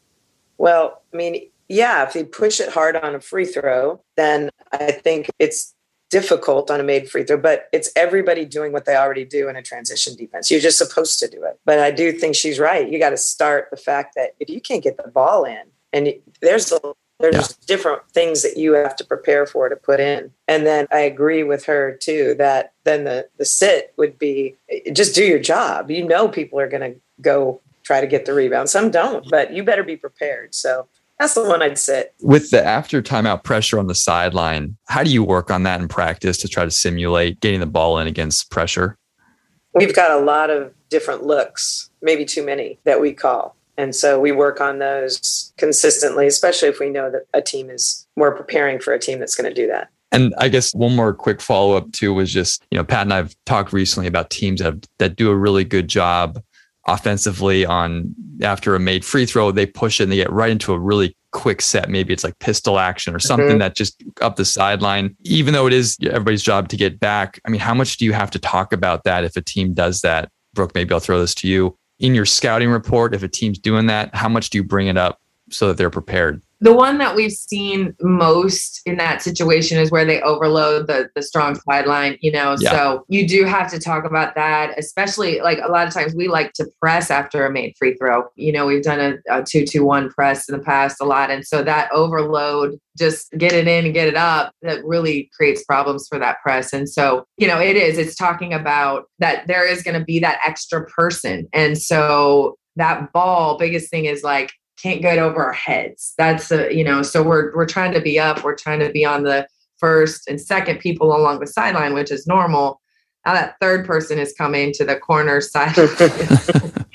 Well, I mean, yeah, if they push it hard on a free throw, then I think it's difficult on a made free throw, but it's everybody doing what they already do in a transition defense. You're just supposed to do it. But I do think she's right. You got to start the fact that if you can't get the ball in, and there's a, there's yeah. different things that you have to prepare for to put in. And then I agree with her too that then the the sit would be eh, just do your job. You know people are going to go try to get the rebound. Some don't, but you better be prepared. So that's the one I'd sit. With the after timeout pressure on the sideline, how do you work on that in practice to try to simulate getting the ball in against pressure? We've got a lot of different looks, maybe too many that we call. And so we work on those consistently, especially if we know that a team is more preparing for a team that's going to do that. And I guess one more quick follow up too was just, you know, Pat and I've talked recently about teams that, have, that do a really good job offensively on after a made free throw, they push it and they get right into a really quick set. Maybe it's like pistol action or something mm-hmm. that just up the sideline. Even though it is everybody's job to get back, I mean, how much do you have to talk about that if a team does that? Brooke, maybe I'll throw this to you. In your scouting report, if a team's doing that, how much do you bring it up so that they're prepared? The one that we've seen most in that situation is where they overload the the strong sideline, you know. Yeah. So you do have to talk about that, especially like a lot of times we like to press after a made free throw. You know, we've done a, a two two one press in the past a lot. And so that overload, just get it in and get it up, that really creates problems for that press. And so, you know, it is, it's talking about that there is going to be that extra person. And so that ball, biggest thing is like can't get over our heads. That's a, you know, so we're we're trying to be up, we're trying to be on the first and second people along the sideline, which is normal. Now that third person is coming to the corner side.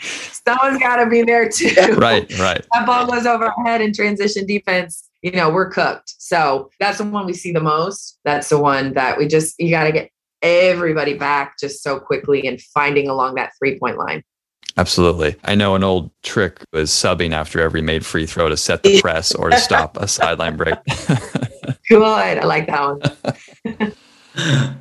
Someone's got to be there too. Right, right. That ball goes over our head in transition defense. You know, we're cooked. So that's the one we see the most. That's the one that we just, you got to get everybody back just so quickly and finding along that three point line. Absolutely. I know an old trick was subbing after every made free throw to set the press or to stop a sideline break. Good. I like that one.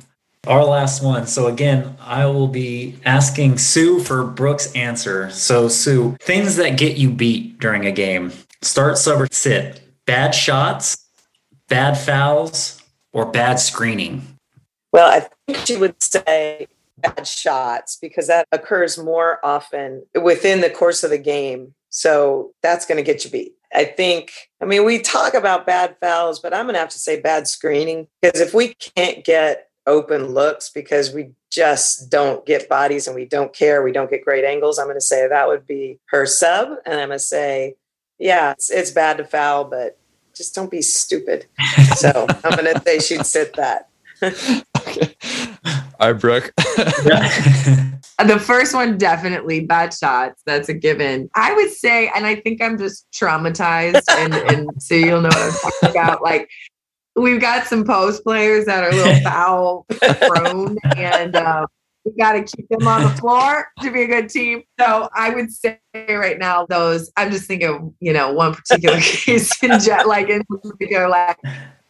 Our last one. So again, I will be asking Sue for Brooke's answer. So Sue, things that get you beat during a game. Start, sub, or sit. Bad shots, bad fouls, or bad screening. Well, I think she would say bad shots because that occurs more often within the course of the game. So that's going to get you beat. I think, I mean, we talk about bad fouls, but I'm going to have to say bad screening because if we can't get open looks because we just don't get bodies and we don't care, we don't get great angles, I'm going to say that would be her sub. And I'm going to say, yeah, it's, it's bad to foul, but just don't be stupid. So I'm going to say she'd sit that. okay. All right, Brooke. the first one definitely bad shots. That's a given. I would say, and I think I'm just traumatized, and, and so you'll know what I'm talking about. Like we've got some post players that are a little foul prone, and uh, we got to keep them on the floor to be a good team. So I would say right now, those I'm just thinking, of, you know, one particular case in jet, like in particular, like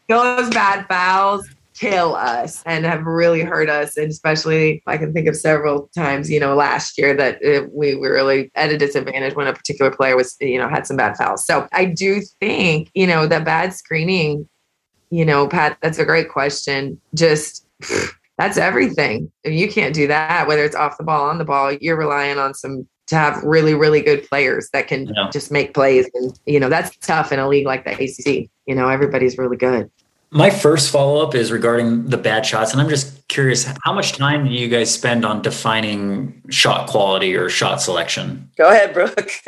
those bad fouls kill us and have really hurt us. And especially, I can think of several times, you know, last year that it, we were really at a disadvantage when a particular player was, you know, had some bad fouls. So I do think, you know, the bad screening, you know, Pat, that's a great question. Just that's everything. If you can't do that, whether it's off the ball, on the ball, you're relying on some to have really, really good players that can yeah. just make plays. And, you know, that's tough in a league like the ACC. You know, everybody's really good. My first follow up is regarding the bad shots. And I'm just curious how much time do you guys spend on defining shot quality or shot selection? Go ahead, Brooke.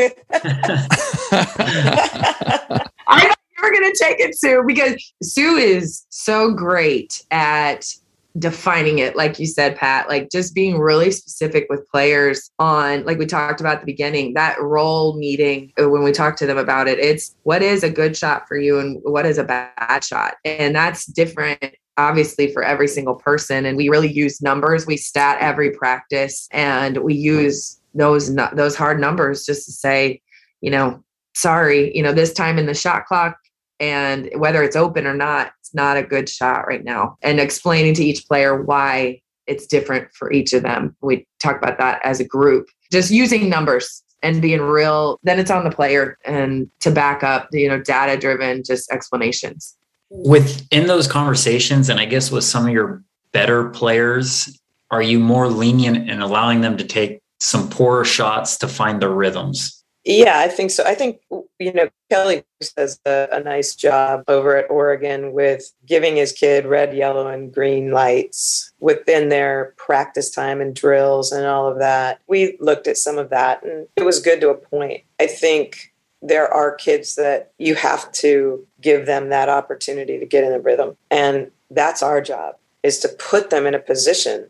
I know you were going to take it, Sue, because Sue is so great at defining it like you said pat like just being really specific with players on like we talked about at the beginning that role meeting uh, when we talk to them about it it's what is a good shot for you and what is a bad shot? And that's different obviously for every single person and we really use numbers. We stat every practice and we use those those hard numbers just to say you know sorry you know this time in the shot clock and whether it's open or not it's not a good shot right now. And explaining to each player why it's different for each of them. We talk about that as a group. Just using numbers and being real then it's on the player and to back up you know data driven just explanations. Within those conversations and i guess with some of your better players are you more lenient in allowing them to take some poorer shots to find their rhythms yeah, I think so. I think, you know, Kelly does a, a, nice job over at Oregon with giving his kid red, yellow, and green lights within their practice time and drills and all of that. We looked at some of that and it was good to a point. I think there are kids that you have to give them that opportunity to get in the rhythm. And that's our job is to put them in a position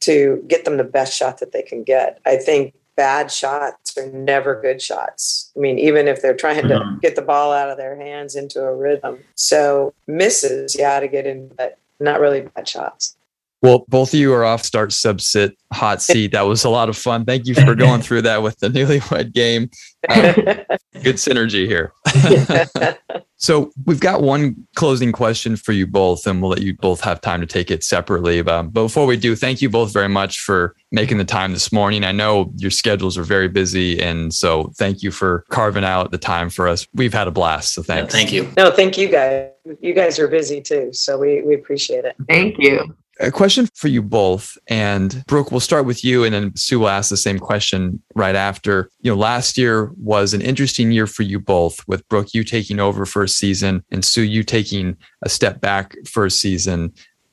to get them the best shot that they can get. I think bad shots are never good shots. I mean, even if they're trying to mm-hmm. get the ball out of their hands into a rhythm. So misses, yeah, to get in, but not really bad shots. Well, both of you are off start sub sit hot seat. That was a lot of fun. Thank you for going through that with the newlywed game. Um, good synergy here. so we've got one closing question for you both, and we'll let you both have time to take it separately. Um, but before we do, thank you both very much for making the time this morning. I know your schedules are very busy, and so thank you for carving out the time for us. We've had a blast. So thanks. Yeah, thank you. No, thank you guys. You guys are busy too, so we we appreciate it. Thank you a question for you both. And Brooke, we'll start with you, and then Sue will ask the same question right after. You know, last year was an interesting year for you both, with Brooke, you taking over for a season, and Sue, you taking a step back for a season.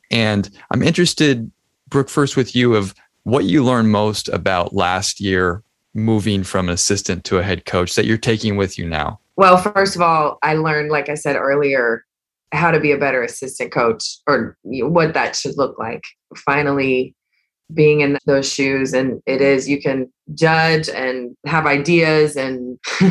And I'm interested, Brooke, first with you, of what you learned most about last year moving from an assistant to a head coach that you're taking with you now. Well, first of all, I learned, like I said earlier, how to be a better assistant coach or what that should look like. Finally, being in those shoes. And it is, you can judge and have ideas and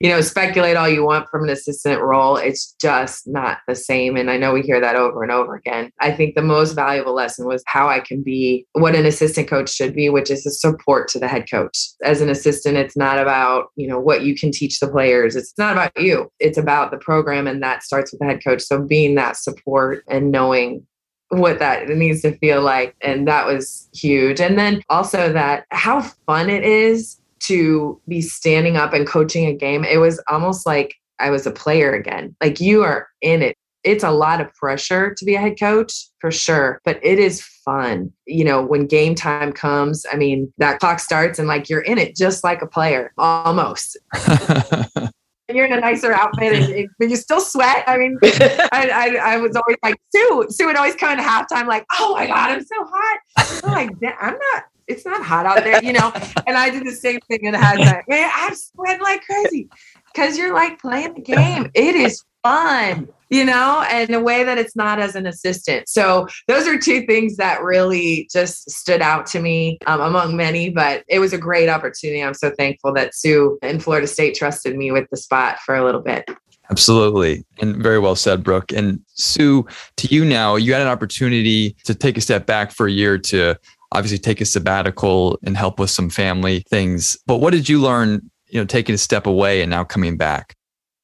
you know speculate all you want from an assistant role. It's just not the same and i know we hear that over and over again. I think the most valuable lesson was how i can be what an assistant coach should be which is a support to the head coach. As an assistant it's not about you know what you can teach the players. It's not about you. It's about the program and that starts with the head coach. So being that support and knowing what that needs to feel like. And that was huge. And then also that how fun it is to be standing up and coaching a game. It was almost like I was a player again. Like you are in it. It's a lot of pressure to be a head coach for sure, but it is fun. You know, when game time comes, I mean, that clock starts and like you're in it just like a player almost. you're in a nicer outfit and, but you still sweat. I mean, I, I, I, was always like, Sue, Sue would always come in halftime like, oh my God, I'm so hot. I'm like, I'm not, it's not hot out there, you know? And I did the same thing in halftime. Man, I'm sweating like crazy because you're like playing the game. It is fun you know, and a way that it's not as an assistant. So those are two things that really just stood out to me um, among many, but it was a great opportunity. I'm so thankful that Sue in Florida State trusted me with the spot for a little bit. Absolutely. And very well said, Brooke. And Sue, to you now, you had an opportunity to take a step back for a year to obviously take a sabbatical and help with some family things. But what did you learn, you know, taking a step away and now coming back?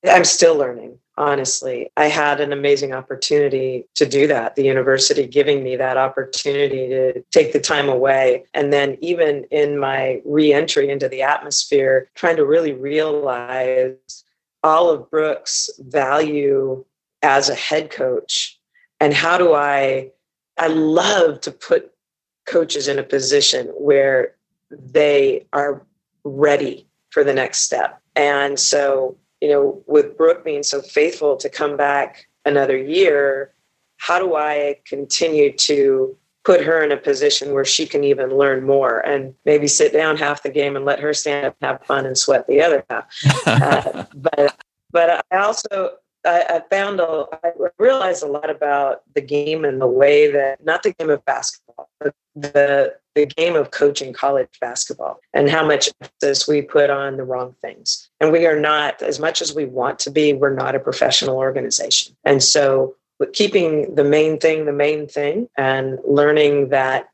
I'm still learning honestly. I had an amazing opportunity to do that, the university giving me that opportunity to take the time away. And then, even in my re entry into the atmosphere, trying to really realize all of Brooks' value as a head coach and how do I, I love to put coaches in a position where they are ready for the next step. And so you know, with Brooke being so faithful to come back another year, how do I continue to put her in a position where she can even learn more and maybe sit down half the game and let her stand up have fun and sweat the other half? uh, but but I also I, I found a, I realized a lot about the game and the way that not the game of basketball, but the the game of coaching college basketball and how much emphasis we put on the wrong things. And we are not, as much as we want to be, we're not a professional organization. And so keeping the main thing the main thing and learning that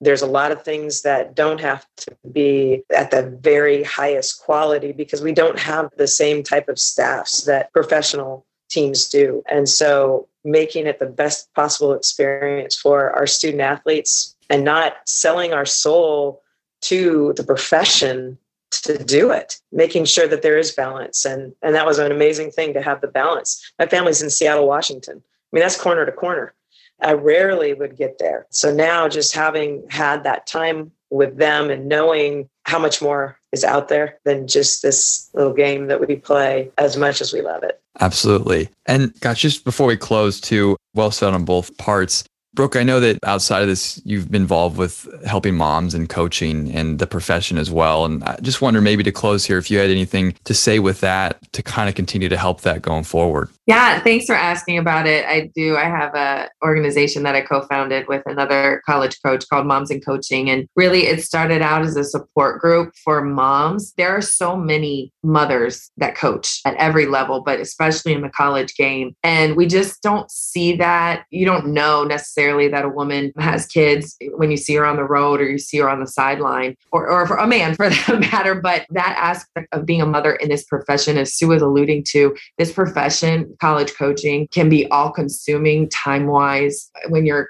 there's a lot of things that don't have to be at the very highest quality because we don't have the same type of staffs that professional teams do. And so making it the best possible experience for our student athletes and not selling our soul to the profession to do it making sure that there is balance. And and that was an amazing thing to have the balance. My family's in seattle washington. I mean that's corner to corner. I rarely would get there. So now just having had that time with them and knowing how much more is out there than just this little game that we play as much as we love it. Absolutely. And gosh just before we close too well said on both parts Brooke, I know that outside of this, you've been involved with helping moms and coaching and the profession as well. And I just wonder maybe to close here, if you had anything to say with that to kind of continue to help that going forward. Yeah, thanks for asking about it. I do. I have a organization that I co-founded with another college coach called Moms and Coaching, and really it started out as a support group for moms. There are so many mothers that coach at every level, but especially in the college game, and we just don't see that. You don't know necessarily that a woman has kids when you see her on the road or you see her on the sideline, or or for a man for that matter. But that aspect of being a mother in this profession, as Sue was alluding to, this profession college coaching can be all consuming time wise when you're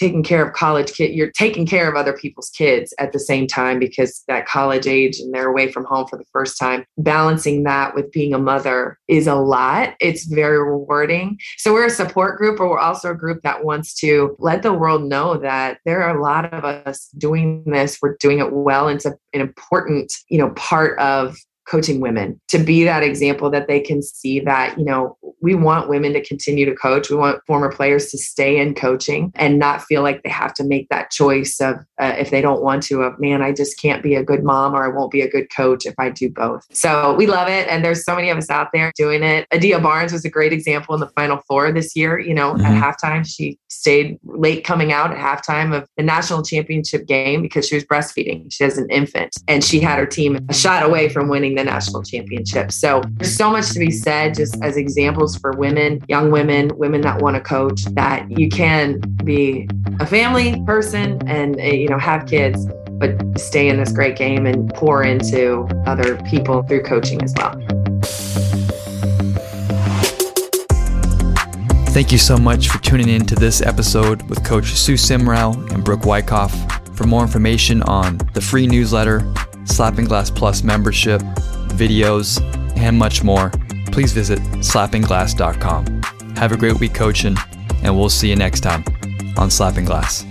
taking care of college kid you're taking care of other people's kids at the same time because that college age and they're away from home for the first time. Balancing that with being a mother is a lot. It's very rewarding. So we're a support group but we're also a group that wants to let the world know that there are a lot of us doing this. We're doing it well. It's a, an important you know part of coaching women to be that example that they can see that, you know, we want women to continue to coach. We want former players to stay in coaching and not feel like they have to make that choice of uh, if they don't want to, of man, I just can't be a good mom or I won't be a good coach if I do both. So we love it. And there's so many of us out there doing it. Adia Barnes was a great example in the final four this year. You know, mm-hmm. at halftime, she stayed late coming out at halftime of the national championship game because she was breastfeeding. She has an infant and she had her team a shot away from winning the national championship. So there's so much to be said just as examples for women, young women, women that want to coach that you can be a family person and eh, you know have kids but stay in this great game and pour into other people through coaching as well. Thank you so much for tuning in to this episode with Coach Sue Semrau and Brooke Wyckoff. For more information on the free newsletter, Slapping Glass Plus membership, videos, and much more, please visit slappingglass.com. Have a great week coaching, and we'll see you next time on Slapping Glass.